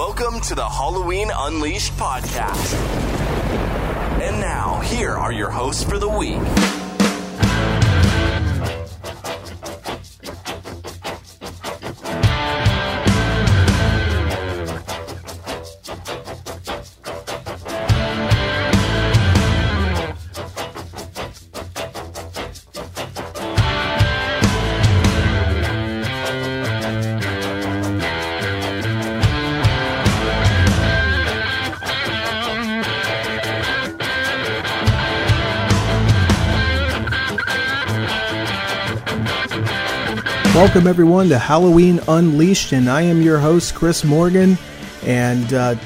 Welcome to the Halloween Unleashed podcast. And now, here are your hosts for the week. Welcome, everyone, to Halloween Unleashed, and I am your host, Chris Morgan. And uh,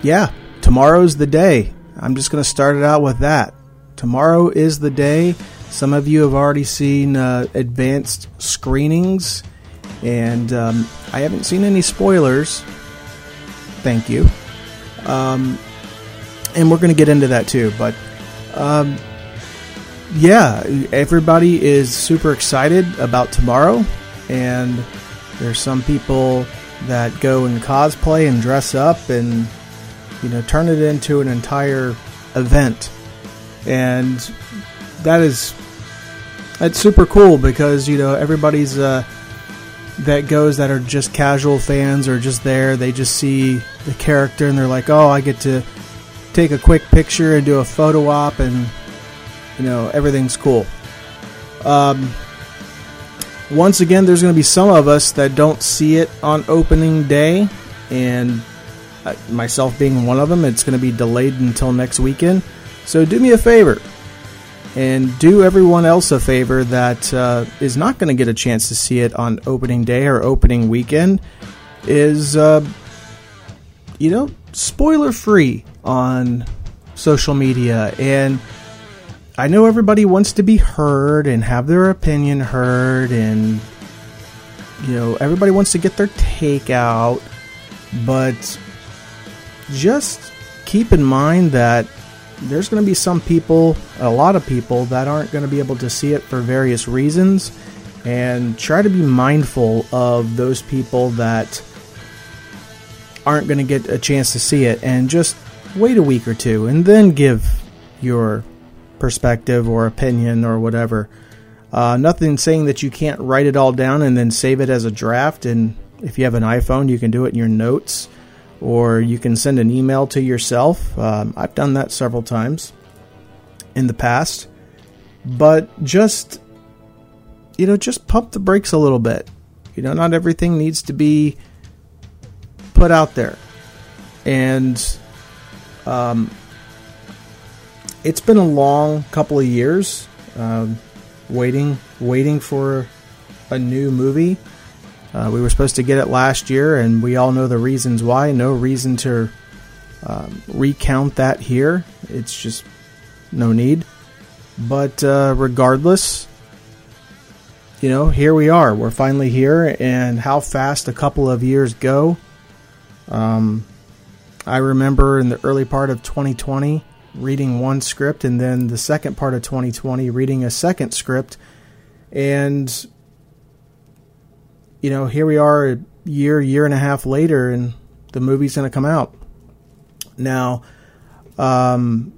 yeah, tomorrow's the day. I'm just going to start it out with that. Tomorrow is the day. Some of you have already seen uh, advanced screenings, and um, I haven't seen any spoilers. Thank you. Um, and we're going to get into that too, but. Um, yeah, everybody is super excited about tomorrow, and there's some people that go and cosplay and dress up and you know turn it into an entire event, and that is that's super cool because you know everybody's uh, that goes that are just casual fans or just there. They just see the character and they're like, oh, I get to take a quick picture and do a photo op and you know everything's cool. Um, once again, there's going to be some of us that don't see it on opening day, and uh, myself being one of them. It's going to be delayed until next weekend. So do me a favor, and do everyone else a favor that uh, is not going to get a chance to see it on opening day or opening weekend. Is uh, you know spoiler free on social media and I know everybody wants to be heard and have their opinion heard, and you know everybody wants to get their take out, but just keep in mind that there's going to be some people, a lot of people, that aren't going to be able to see it for various reasons, and try to be mindful of those people that aren't going to get a chance to see it, and just wait a week or two and then give your perspective or opinion or whatever. Uh, nothing saying that you can't write it all down and then save it as a draft. And if you have an iPhone, you can do it in your notes or you can send an email to yourself. Um, I've done that several times in the past. But just, you know, just pump the brakes a little bit. You know, not everything needs to be put out there. And um, it's been a long couple of years um, waiting waiting for a new movie. Uh, we were supposed to get it last year, and we all know the reasons why. No reason to um, recount that here. It's just no need. But uh, regardless, you know, here we are. We're finally here, and how fast a couple of years go. Um, I remember in the early part of 2020 reading one script and then the second part of 2020 reading a second script. And you know here we are a year year and a half later and the movie's going to come out. Now um,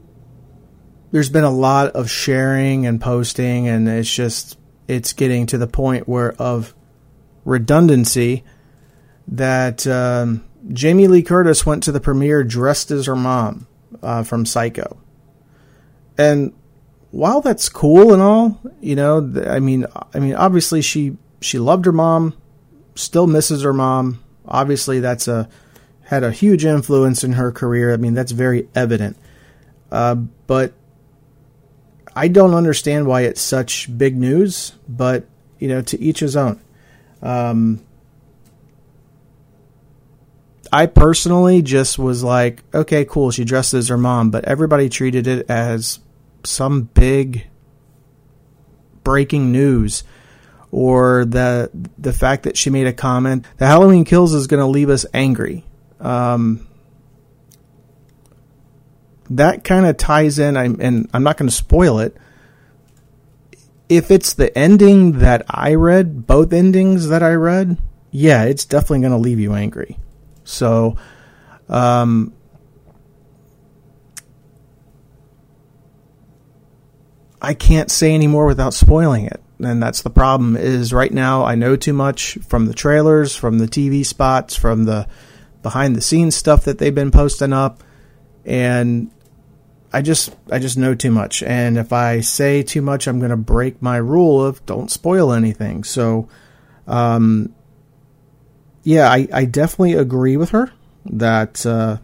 there's been a lot of sharing and posting and it's just it's getting to the point where of redundancy that um, Jamie Lee Curtis went to the premiere dressed as her mom uh, from Psycho. And while that's cool and all, you know, I mean, I mean, obviously she she loved her mom, still misses her mom. Obviously, that's a had a huge influence in her career. I mean, that's very evident. Uh, but I don't understand why it's such big news. But you know, to each his own. Um, I personally just was like, okay, cool. She dressed as her mom, but everybody treated it as some big breaking news or the the fact that she made a comment. The Halloween Kills is going to leave us angry. Um, that kind of ties in, I'm, and I'm not going to spoil it. If it's the ending that I read, both endings that I read, yeah, it's definitely going to leave you angry. So, um, I can't say any more without spoiling it. And that's the problem is right now I know too much from the trailers, from the TV spots, from the behind the scenes stuff that they've been posting up and I just I just know too much. And if I say too much I'm going to break my rule of don't spoil anything. So um yeah, I, I definitely agree with her that uh,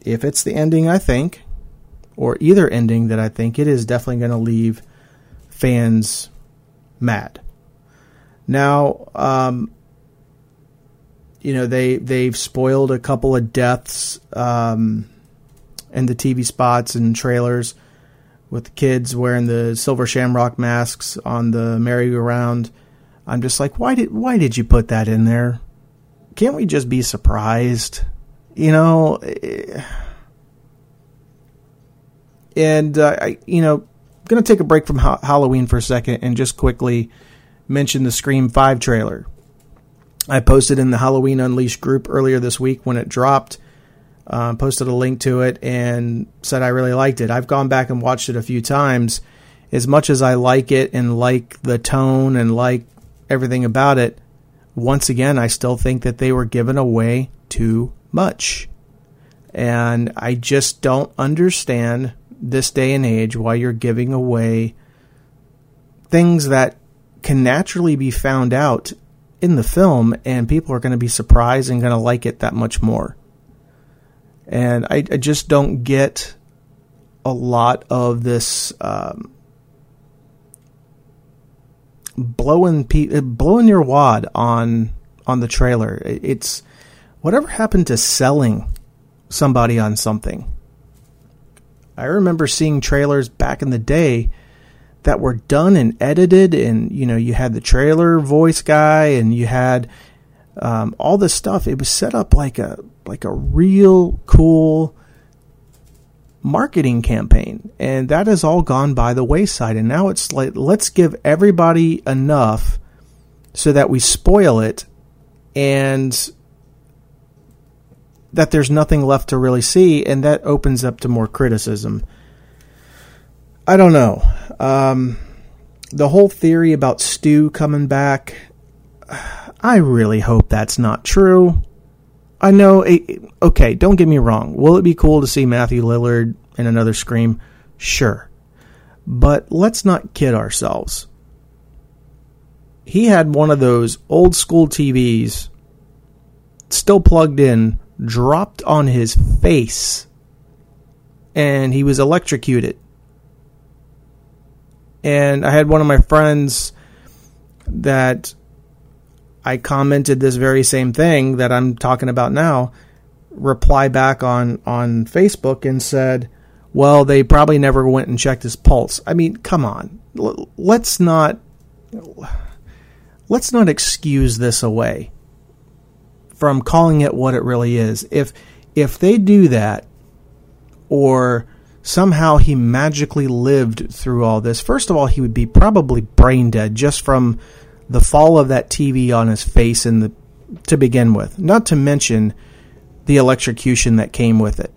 if it's the ending I think, or either ending that I think, it is definitely going to leave fans mad. Now, um, you know they they've spoiled a couple of deaths um, in the TV spots and trailers with the kids wearing the silver shamrock masks on the merry-go-round. I'm just like, why did why did you put that in there? Can't we just be surprised? You know. Eh, and uh, I, you know, going to take a break from ha- Halloween for a second and just quickly mention the Scream Five trailer. I posted in the Halloween Unleashed group earlier this week when it dropped. Uh, posted a link to it and said I really liked it. I've gone back and watched it a few times. As much as I like it and like the tone and like everything about it, once again, I still think that they were given away too much. And I just don't understand this day and age why you're giving away things that can naturally be found out in the film and people are going to be surprised and going to like it that much more. And I, I just don't get a lot of this um, blowing pe- blowing your wad on on the trailer. It's whatever happened to selling somebody on something. I remember seeing trailers back in the day that were done and edited, and you know, you had the trailer voice guy, and you had um, all this stuff. It was set up like a like a real cool marketing campaign, and that has all gone by the wayside. And now it's like let's give everybody enough so that we spoil it, and that there's nothing left to really see, and that opens up to more criticism. I don't know. Um, the whole theory about Stu coming back, I really hope that's not true. I know, it, okay, don't get me wrong. Will it be cool to see Matthew Lillard in another Scream? Sure. But let's not kid ourselves. He had one of those old school TVs still plugged in dropped on his face and he was electrocuted. And I had one of my friends that I commented this very same thing that I'm talking about now reply back on on Facebook and said, "Well, they probably never went and checked his pulse." I mean, come on. L- let's not let's not excuse this away from calling it what it really is. If if they do that, or somehow he magically lived through all this, first of all, he would be probably brain dead just from the fall of that TV on his face in the to begin with. Not to mention the electrocution that came with it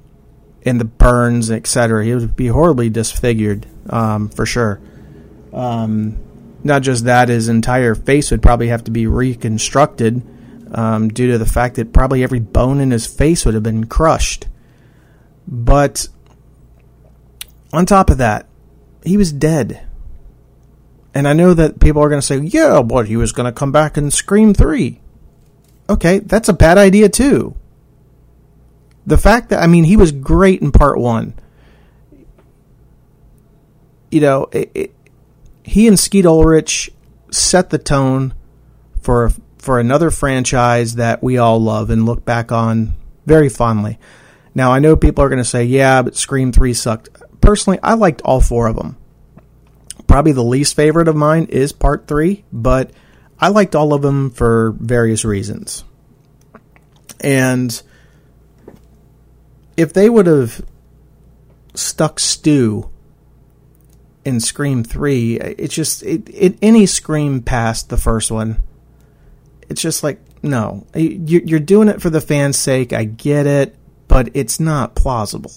and the burns, etc. He would be horribly disfigured um, for sure. Um, not just that, his entire face would probably have to be reconstructed um, due to the fact that probably every bone in his face would have been crushed. But on top of that, he was dead. And I know that people are going to say, yeah, what, he was going to come back and Scream 3. Okay, that's a bad idea too. The fact that, I mean, he was great in part one. You know, it, it, he and Skeet Ulrich set the tone for for another franchise that we all love and look back on very fondly. Now, I know people are going to say, yeah, but Scream 3 sucked. Personally, I liked all four of them. Probably the least favorite of mine is Part 3, but I liked all of them for various reasons. And if they would have stuck Stu in Scream 3, it's just, it, it, any Scream past the first one it's just like no, you're doing it for the fans' sake. I get it, but it's not plausible.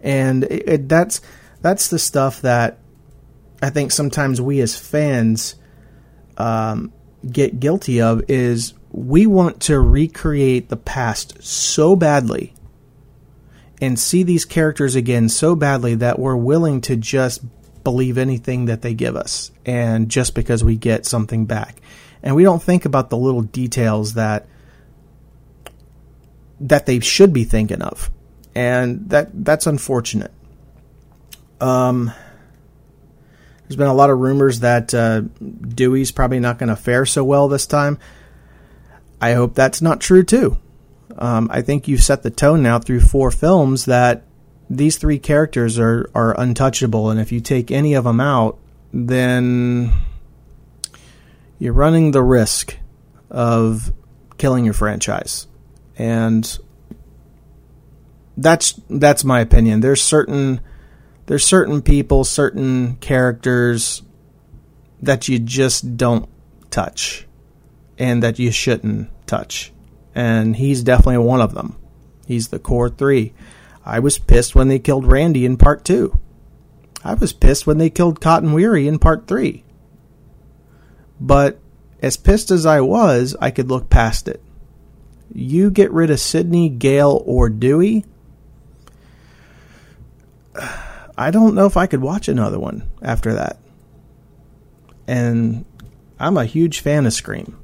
And it, it, that's that's the stuff that I think sometimes we as fans um, get guilty of is we want to recreate the past so badly and see these characters again so badly that we're willing to just believe anything that they give us and just because we get something back. And we don't think about the little details that that they should be thinking of. And that that's unfortunate. Um there's been a lot of rumors that uh, Dewey's probably not going to fare so well this time. I hope that's not true too. Um, I think you've set the tone now through four films that these three characters are are untouchable, and if you take any of them out, then you're running the risk of killing your franchise. And that's that's my opinion. There's certain there's certain people, certain characters that you just don't touch and that you shouldn't touch. And he's definitely one of them. He's the core 3. I was pissed when they killed Randy in part 2. I was pissed when they killed Cotton Weary in part 3. But as pissed as I was, I could look past it. You get rid of Sidney, Gale, or Dewey. I don't know if I could watch another one after that. And I'm a huge fan of Scream.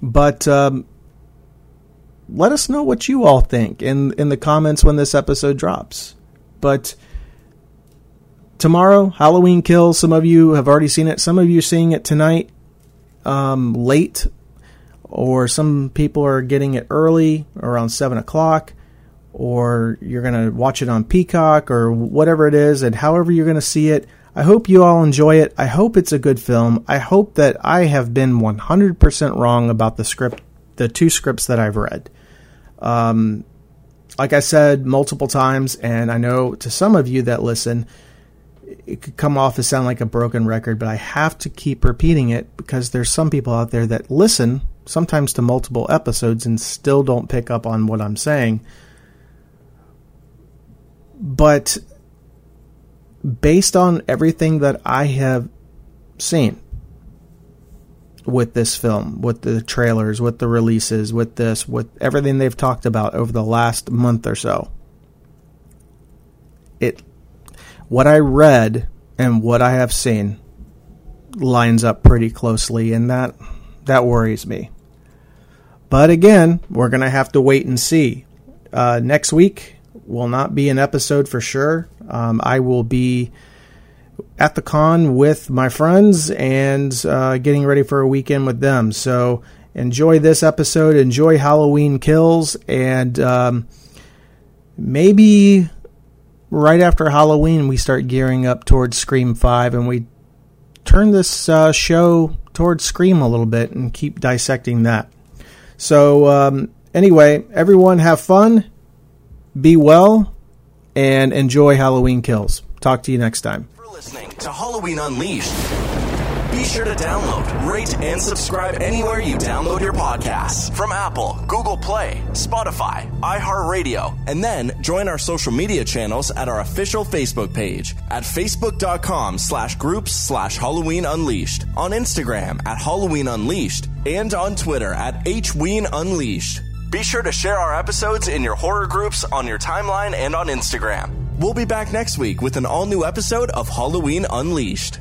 But um, let us know what you all think in, in the comments when this episode drops. But tomorrow, Halloween Kills. Some of you have already seen it. Some of you are seeing it tonight um, late, or some people are getting it early, around 7 o'clock, or you're going to watch it on Peacock, or whatever it is, and however you're going to see it. I hope you all enjoy it. I hope it's a good film. I hope that I have been 100% wrong about the script, the two scripts that I've read. Um, like I said multiple times, and I know to some of you that listen, it could come off as sound like a broken record, but I have to keep repeating it because there's some people out there that listen sometimes to multiple episodes and still don't pick up on what I'm saying. But based on everything that I have seen with this film, with the trailers, with the releases, with this, with everything they've talked about over the last month or so, it what I read and what I have seen lines up pretty closely, and that that worries me. But again, we're gonna have to wait and see. Uh, next week will not be an episode for sure. Um, I will be at the con with my friends and uh, getting ready for a weekend with them. So enjoy this episode, enjoy Halloween Kills, and um, maybe right after Halloween, we start gearing up towards Scream 5 and we turn this uh, show towards Scream a little bit and keep dissecting that. So, um, anyway, everyone have fun, be well, and enjoy Halloween Kills. Talk to you next time. For listening to Halloween Unleashed. Be sure to download, rate, and subscribe anywhere you download your podcasts from Apple, Google Play, Spotify, iHeartRadio, and then join our social media channels at our official Facebook page at facebook.com slash groups slash Halloween Unleashed, on Instagram at Halloween Unleashed, and on Twitter at HWeen Unleashed. Be sure to share our episodes in your horror groups on your timeline and on Instagram. We'll be back next week with an all new episode of Halloween Unleashed.